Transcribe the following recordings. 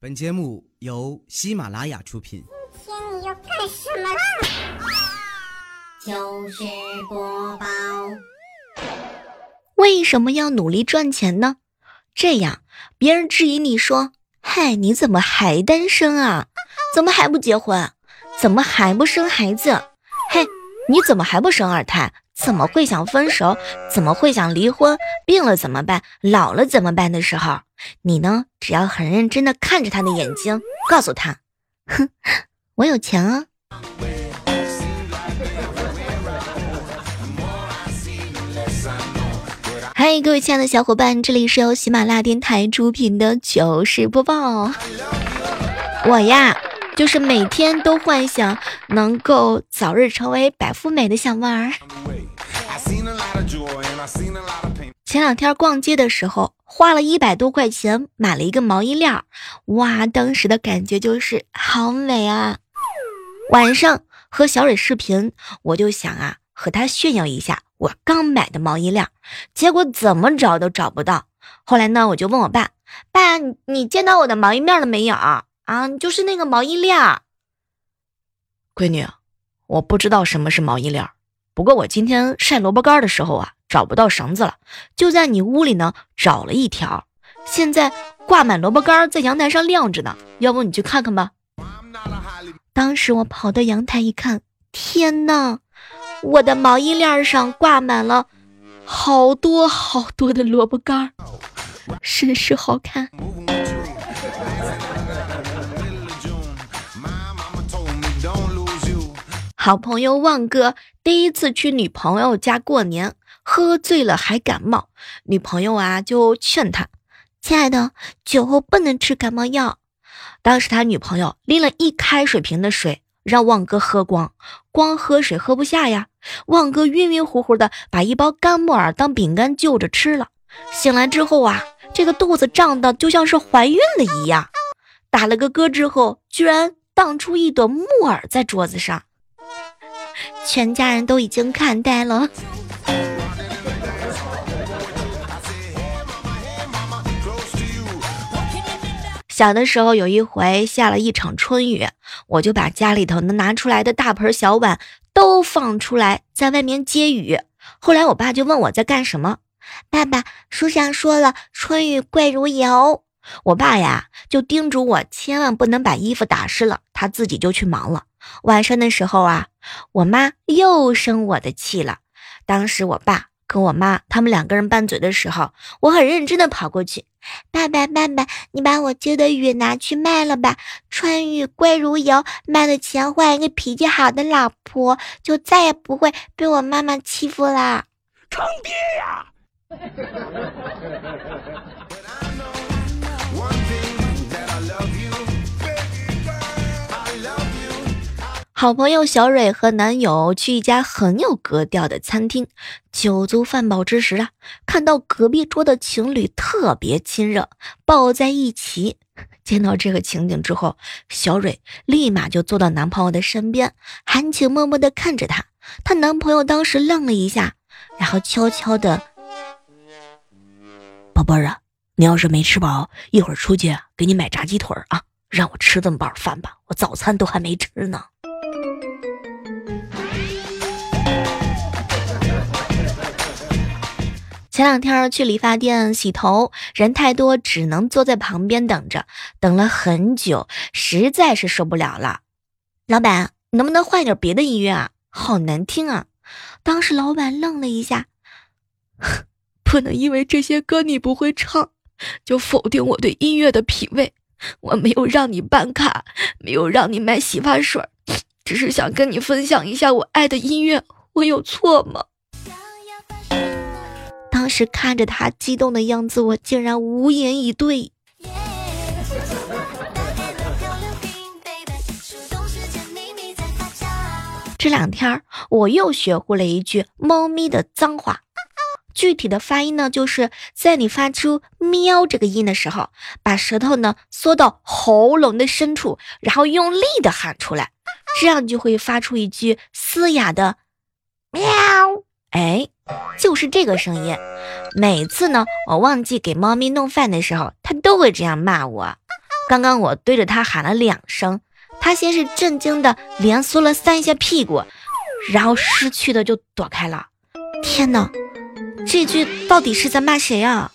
本节目由喜马拉雅出品。今天你要干什么啦？就是播报。为什么要努力赚钱呢？这样别人质疑你说：“嗨，你怎么还单身啊？怎么还不结婚？怎么还不生孩子？嘿，你怎么还不生二胎？怎么会想分手？怎么会想离婚？病了怎么办？老了怎么办的时候，你呢？只要很认真的看着他的眼睛，告诉他：哼，我有钱啊。嗨，各位亲爱的小伙伴，这里是由喜马拉雅电台出品的糗事播报。我呀，就是每天都幻想能够早日成为白富美的小妹儿。前两天逛街的时候，花了一百多块钱买了一个毛衣链，哇，当时的感觉就是好美啊！晚上和小蕊视频，我就想啊，和她炫耀一下。我刚买的毛衣链，结果怎么找都找不到。后来呢，我就问我爸：“爸，你见到我的毛衣面了没有啊？就是那个毛衣链。”闺女，我不知道什么是毛衣链，不过我今天晒萝卜干的时候啊，找不到绳子了，就在你屋里呢找了一条，现在挂满萝卜干在阳台上晾着呢。要不你去看看吧。当时我跑到阳台一看，天呐！我的毛衣链上挂满了好多好多的萝卜干，甚是好看。好朋友旺哥第一次去女朋友家过年，喝醉了还感冒，女朋友啊就劝他：“亲爱的，酒后不能吃感冒药。”当时他女朋友拎了一开水瓶的水。让旺哥喝光，光喝水喝不下呀。旺哥晕晕乎乎的，把一包干木耳当饼干就着吃了。醒来之后啊，这个肚子胀的就像是怀孕了一样。打了个嗝之后，居然荡出一朵木耳在桌子上，全家人都已经看呆了。小的时候有一回下了一场春雨，我就把家里头能拿出来的大盆小碗都放出来，在外面接雨。后来我爸就问我在干什么，爸爸，书上说了春雨贵如油。我爸呀就叮嘱我千万不能把衣服打湿了，他自己就去忙了。晚上的时候啊，我妈又生我的气了。当时我爸。跟我妈他们两个人拌嘴的时候，我很认真的跑过去，爸爸爸爸，你把我接的雨拿去卖了吧，春雨贵如油，卖了钱换一个脾气好的老婆，就再也不会被我妈妈欺负啦。坑爹呀！好朋友小蕊和男友去一家很有格调的餐厅，酒足饭饱之时啊，看到隔壁桌的情侣特别亲热，抱在一起。见到这个情景之后，小蕊立马就坐到男朋友的身边，含情脉脉的看着他。她男朋友当时愣了一下，然后悄悄的：“宝贝儿啊，你要是没吃饱，一会儿出去给你买炸鸡腿啊，让我吃这么饱饭吧，我早餐都还没吃呢。”前两天去理发店洗头，人太多，只能坐在旁边等着，等了很久，实在是受不了了。老板，能不能换点别的音乐啊？好难听啊！当时老板愣了一下，不能因为这些歌你不会唱，就否定我对音乐的品味。我没有让你办卡，没有让你买洗发水，只是想跟你分享一下我爱的音乐，我有错吗？当时看着他激动的样子，我竟然无言以对。这两天我又学会了一句猫咪的脏话，具体的发音呢，就是在你发出“喵”这个音的时候，把舌头呢缩到喉咙的深处，然后用力的喊出来，这样就会发出一句嘶哑的“喵”。哎。就是这个声音，每次呢，我忘记给猫咪弄饭的时候，它都会这样骂我。刚刚我对着它喊了两声，它先是震惊的连缩了三下屁股，然后识趣的就躲开了。天哪，这句到底是在骂谁啊？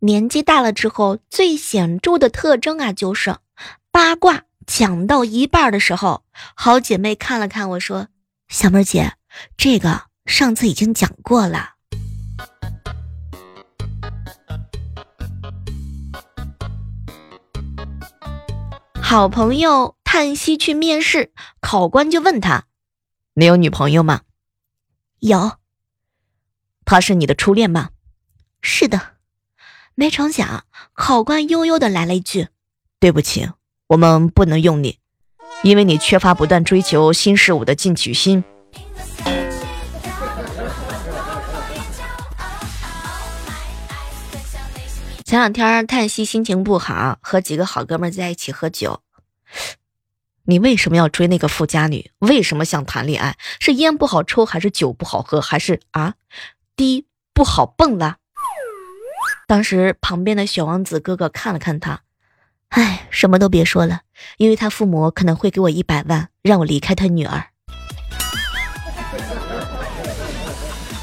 年纪大了之后，最显著的特征啊，就是八卦讲到一半的时候，好姐妹看了看我说：“小妹姐，这个上次已经讲过了。”好朋友叹息去面试，考官就问他：“你有女朋友吗？”“有。”“她是你的初恋吗？”“是的。”没成想，考官悠悠的来了一句：“对不起，我们不能用你，因为你缺乏不断追求新事物的进取心。”前两天叹息心情不好，和几个好哥们在一起喝酒。你为什么要追那个富家女？为什么想谈恋爱？是烟不好抽，还是酒不好喝，还是啊，滴不好蹦了？当时旁边的小王子哥哥看了看他，唉，什么都别说了，因为他父母可能会给我一百万，让我离开他女儿。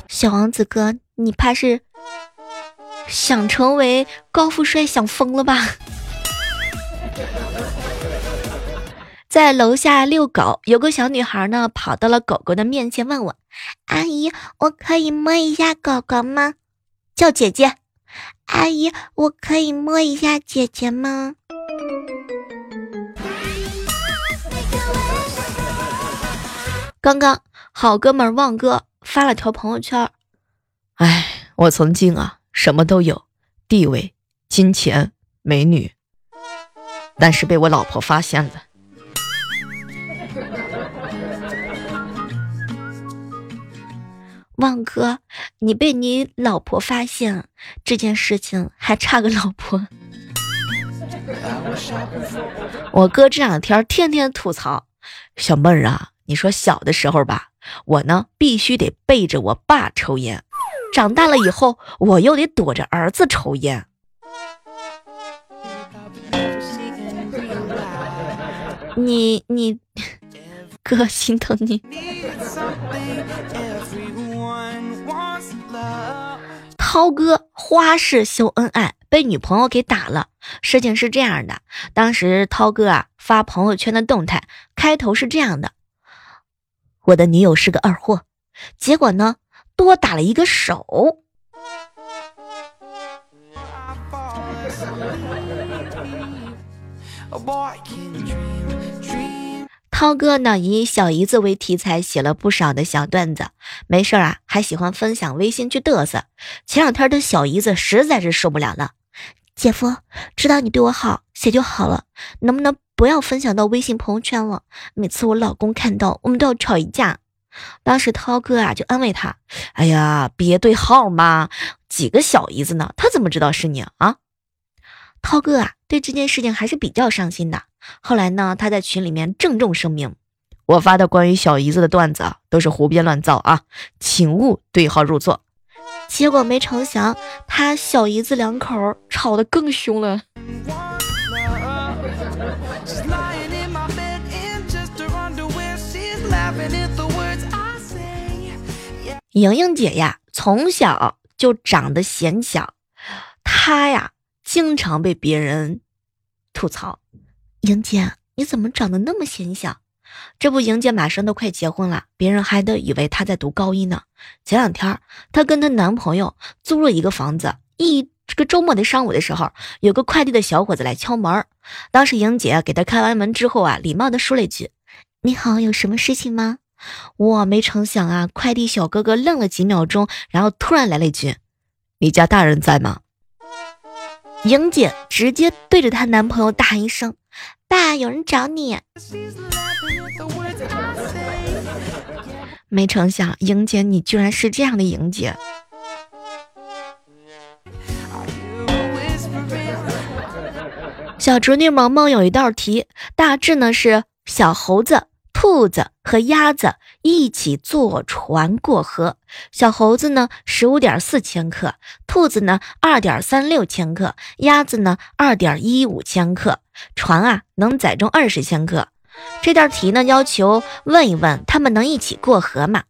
小王子哥，你怕是想成为高富帅想疯了吧？在楼下遛狗，有个小女孩呢，跑到了狗狗的面前，问我：“阿姨，我可以摸一下狗狗吗？”叫姐姐。阿姨，我可以摸一下姐姐吗？刚刚好哥们旺哥发了条朋友圈，哎，我曾经啊什么都有，地位、金钱、美女，但是被我老婆发现了。旺哥，你被你老婆发现这件事情还差个老婆。我哥这两天天天吐槽，小妹儿啊，你说小的时候吧，我呢必须得背着我爸抽烟，长大了以后我又得躲着儿子抽烟。你你 哥心疼你。涛哥花式秀恩爱，被女朋友给打了。事情是这样的，当时涛哥啊发朋友圈的动态，开头是这样的：“我的女友是个二货。”结果呢，多打了一个手。涛哥呢，以小姨子为题材写了不少的小段子，没事啊，还喜欢分享微信去嘚瑟。前两天的小姨子实在是受不了了，姐夫知道你对我好，写就好了，能不能不要分享到微信朋友圈了？每次我老公看到，我们都要吵一架。当时涛哥啊就安慰他：“哎呀，别对号嘛，几个小姨子呢？他怎么知道是你啊？”涛哥啊，对这件事情还是比较上心的。后来呢，他在群里面郑重声明：“我发的关于小姨子的段子都是胡编乱造啊，请勿对号入座。”结果没成想，他小姨子两口吵得更凶了。莹莹姐呀，从小就长得显小，她呀。经常被别人吐槽，莹姐你怎么长得那么显小？这不，莹姐马上都快结婚了，别人还都以为她在读高一呢。前两天，她跟她男朋友租了一个房子，一这个周末的上午的时候，有个快递的小伙子来敲门。当时莹姐给他开完门之后啊，礼貌的说了一句：“你好，有什么事情吗？”我没成想啊，快递小哥哥愣了几秒钟，然后突然来了一句：“你家大人在吗？”莹姐直接对着她男朋友大喊一声：“爸，有人找你！”没成想，莹姐你居然是这样的莹姐。小侄女萌萌有一道题，大致呢是小猴子、兔子和鸭子一起坐船过河。小猴子呢，十五点四千克；兔子呢，二点三六千克；鸭子呢，二点一五千克。船啊，能载重二十千克。这道题呢，要求问一问他们能一起过河吗？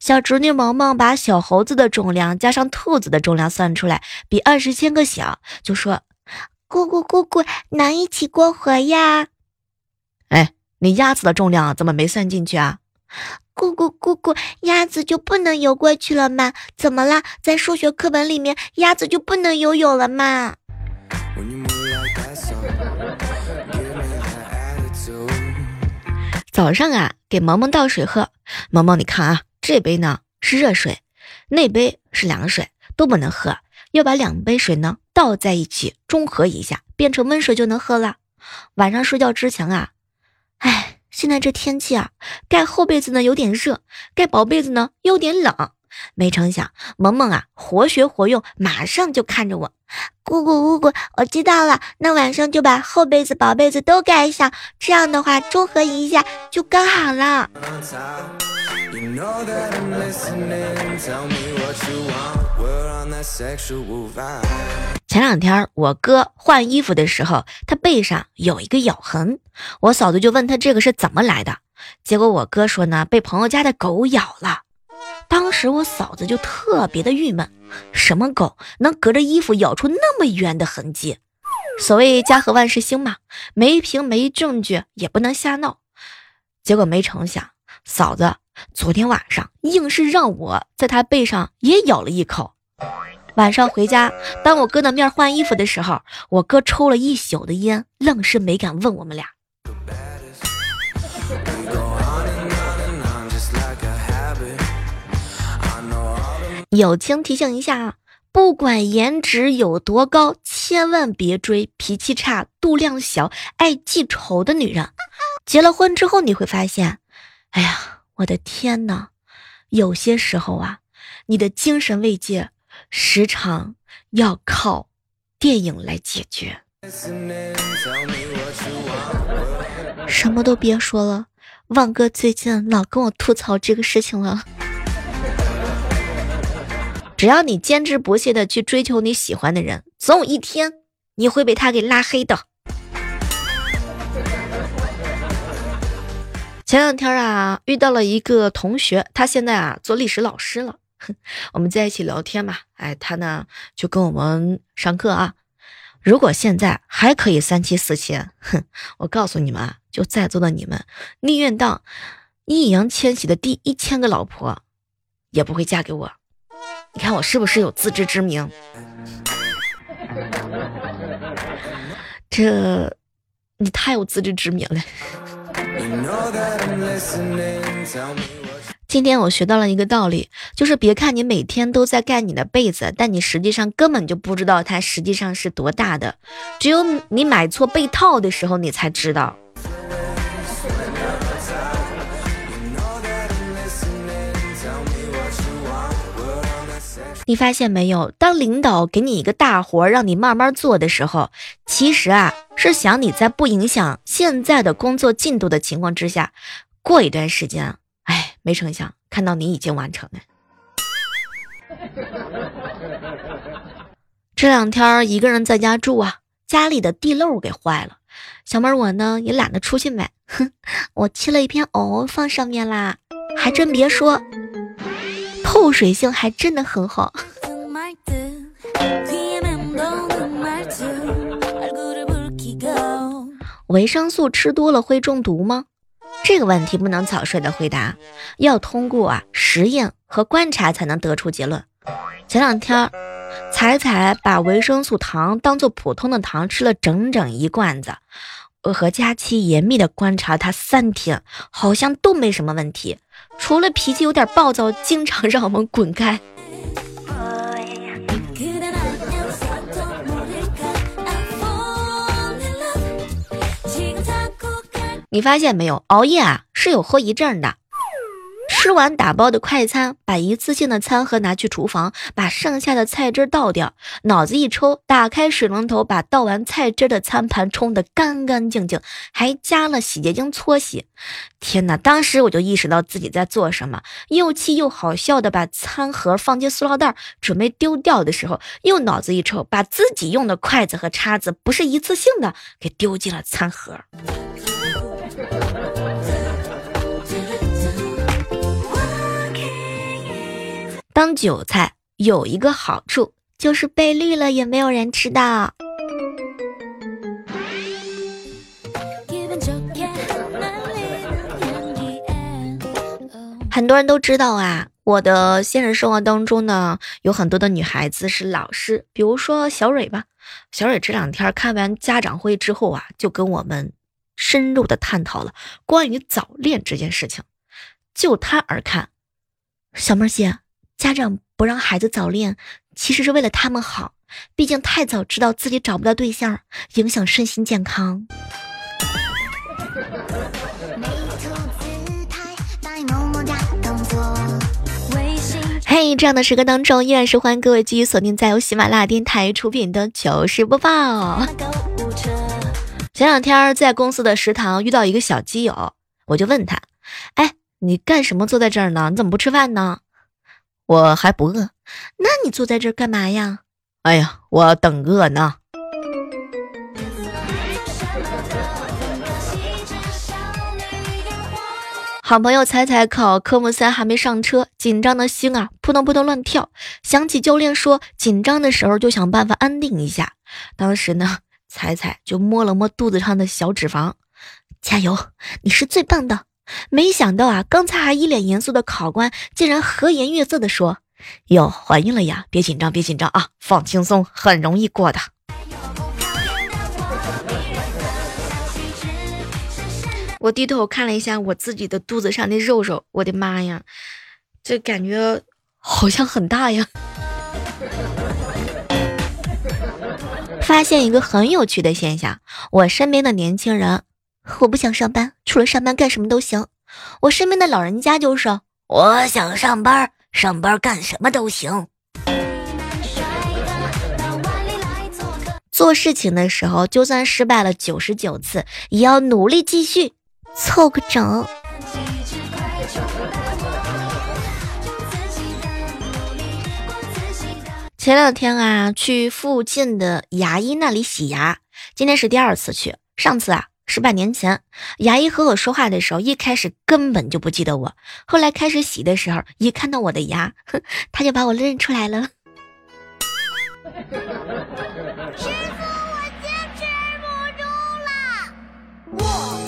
小侄女萌萌把小猴子的重量加上兔子的重量算出来，比二十千克小，就说：“姑姑姑姑，能一起过河呀？”哎，你鸭子的重量怎么没算进去啊？姑姑姑姑，鸭子就不能游过去了吗？怎么了？在数学课本里面，鸭子就不能游泳了吗？早上啊，给萌萌倒水喝。萌萌，你看啊，这杯呢是热水，那杯是凉水，都不能喝。要把两杯水呢倒在一起，中和一下，变成温水就能喝了。晚上睡觉之前啊，哎，现在这天气啊，盖厚被子呢有点热，盖薄被子呢有点冷。没成想，萌萌啊，活学活用，马上就看着我，姑姑姑姑，我知道了，那晚上就把厚被子、薄被子都盖上，这样的话中和一下就刚好了。前两天我哥换衣服的时候，他背上有一个咬痕，我嫂子就问他这个是怎么来的，结果我哥说呢，被朋友家的狗咬了。当时我嫂子就特别的郁闷，什么狗能隔着衣服咬出那么圆的痕迹？所谓家和万事兴嘛，没凭没证据也不能瞎闹。结果没成想，嫂子昨天晚上硬是让我在她背上也咬了一口。晚上回家，当我哥的面换衣服的时候，我哥抽了一宿的烟，愣是没敢问我们俩。友情提醒一下啊，不管颜值有多高，千万别追脾气差、度量小、爱记仇的女人。结了婚之后，你会发现，哎呀，我的天哪！有些时候啊，你的精神慰藉时常要靠电影来解决。什么都别说了，旺哥最近老跟我吐槽这个事情了。只要你坚持不懈的去追求你喜欢的人，总有一天你会被他给拉黑的。前两天啊，遇到了一个同学，他现在啊做历史老师了。我们在一起聊天嘛，哎，他呢就跟我们上课啊。如果现在还可以三妻四妾，哼，我告诉你们啊，就在座的你们，宁愿当易烊千玺的第一千个老婆，也不会嫁给我。你看我是不是有自知之明？这，你太有自知之明了。今天我学到了一个道理，就是别看你每天都在盖你的被子，但你实际上根本就不知道它实际上是多大的。只有你买错被套的时候，你才知道。你发现没有？当领导给你一个大活，让你慢慢做的时候，其实啊是想你在不影响现在的工作进度的情况之下，过一段时间，没成想看到你已经完成了。这两天一个人在家住啊，家里的地漏给坏了，小妹我呢也懒得出去买，哼，我切了一片藕放上面啦，还真别说。透水性还真的很好。维生素吃多了会中毒吗？这个问题不能草率的回答，要通过啊实验和观察才能得出结论。前两天，彩彩把维生素糖当做普通的糖吃了整整一罐子。我和佳期严密的观察他三天，好像都没什么问题，除了脾气有点暴躁，经常让我们滚开。你发现没有？熬夜啊是有后遗症的，吃完打包的快餐，把一次性的餐盒拿去厨房，把剩下的菜汁倒掉。脑子一抽，打开水龙头，把倒完菜汁的餐盘冲得干干净净，还加了洗洁精搓洗。天哪！当时我就意识到自己在做什么，又气又好笑的把餐盒放进塑料袋，准备丢掉的时候，又脑子一抽，把自己用的筷子和叉子不是一次性的，给丢进了餐盒。当韭菜有一个好处，就是被绿了也没有人吃到。很多人都知道啊，我的现实生活当中呢，有很多的女孩子是老师，比如说小蕊吧。小蕊这两天开完家长会之后啊，就跟我们深入的探讨了关于早恋这件事情。就他而看，小妹儿姐。家长不让孩子早恋，其实是为了他们好。毕竟太早知道自己找不到对象，影响身心健康。嘿，这样的时刻当中，依然是欢迎各位继续锁定在由喜马拉雅电台出品的糗事播报。前两天在公司的食堂遇到一个小基友，我就问他：“哎，你干什么坐在这儿呢？你怎么不吃饭呢？”我还不饿，那你坐在这儿干嘛呀？哎呀，我等饿呢。好朋友彩彩考科目三还没上车，紧张的心啊扑通扑通乱跳。想起教练说紧张的时候就想办法安定一下。当时呢，彩彩就摸了摸肚子上的小脂肪，加油，你是最棒的。没想到啊，刚才还一脸严肃的考官，竟然和颜悦色的说：“哟，怀孕了呀？别紧张，别紧张啊，放轻松，很容易过的。”我低头看了一下我自己的肚子上的肉肉，我的妈呀，这感觉好像很大呀！发现一个很有趣的现象，我身边的年轻人。我不想上班，除了上班干什么都行。我身边的老人家就是，我想上班，上班干什么都行。做事情的时候，就算失败了九十九次，也要努力继续，凑个整。前两天啊，去附近的牙医那里洗牙，今天是第二次去，上次啊。是半年前，牙医和我说话的时候，一开始根本就不记得我。后来开始洗的时候，一看到我的牙，他就把我认出来了。师傅，我坚持不住了。我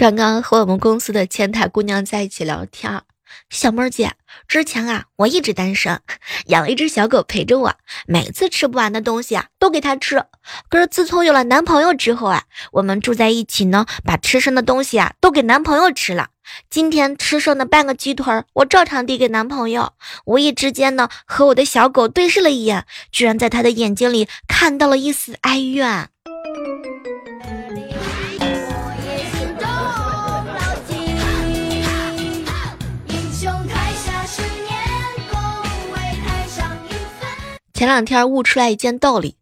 刚刚和我们公司的前台姑娘在一起聊天。小妹儿姐，之前啊，我一直单身，养了一只小狗陪着我，每次吃不完的东西啊，都给它吃。可是自从有了男朋友之后啊，我们住在一起呢，把吃剩的东西啊，都给男朋友吃了。今天吃剩的半个鸡腿，我照常递给男朋友。无意之间呢，和我的小狗对视了一眼，居然在他的眼睛里看到了一丝哀怨。前两天悟出来一件道理：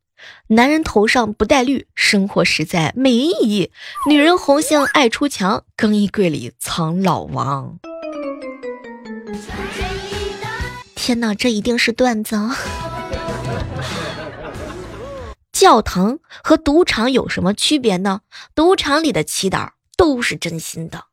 男人头上不带绿，生活实在没意义；女人红杏爱出墙，更衣柜里藏老王。天哪，这一定是段子！教堂和赌场有什么区别呢？赌场里的祈祷都是真心的。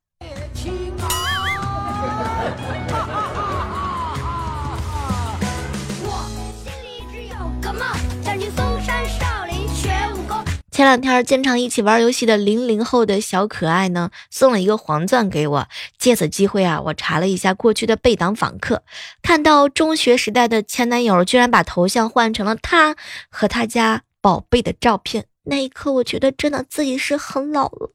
前两天经常一起玩游戏的零零后的小可爱呢，送了一个黄钻给我。借此机会啊，我查了一下过去的被挡访客，看到中学时代的前男友居然把头像换成了他和他家宝贝的照片。那一刻，我觉得真的自己是很老了。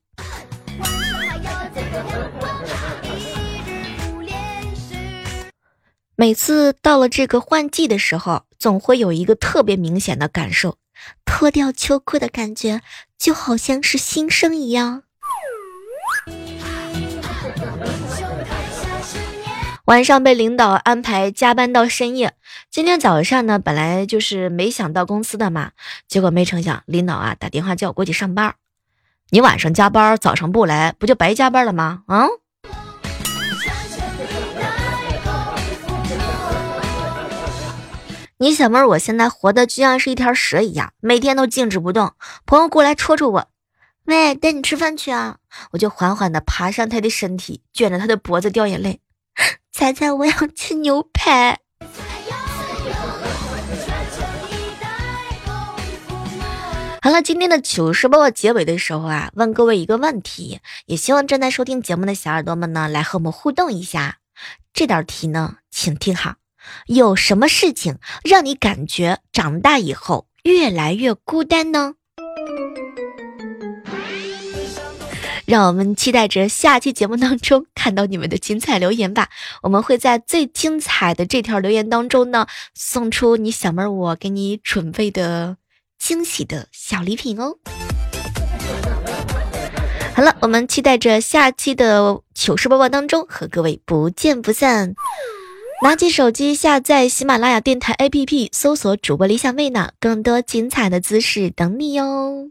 每次到了这个换季的时候，总会有一个特别明显的感受。脱掉秋裤的感觉就好像是新生一样。晚上被领导安排加班到深夜，今天早上呢，本来就是没想到公司的嘛，结果没成想，领导啊打电话叫我过去上班。你晚上加班，早上不来，不就白加班了吗？啊！你小妹儿，我现在活的就像是一条蛇一样，每天都静止不动。朋友过来戳戳我，喂，带你吃饭去啊！我就缓缓地爬上他的身体，卷着他的脖子掉眼泪。猜猜，我要吃牛排。好了，今天的糗事播报结尾的时候啊，问各位一个问题，也希望正在收听节目的小耳朵们呢，来和我们互动一下。这道题呢，请听好：有什么事情让你感觉长大以后越来越孤单呢？让我们期待着下期节目当中看到你们的精彩留言吧！我们会在最精彩的这条留言当中呢，送出你小妹儿我给你准备的惊喜的小礼品哦。好了，我们期待着下期的糗事播报当中和各位不见不散。拿起手机下载喜马拉雅电台 APP，搜索主播李小妹呢，更多精彩的姿势等你哟。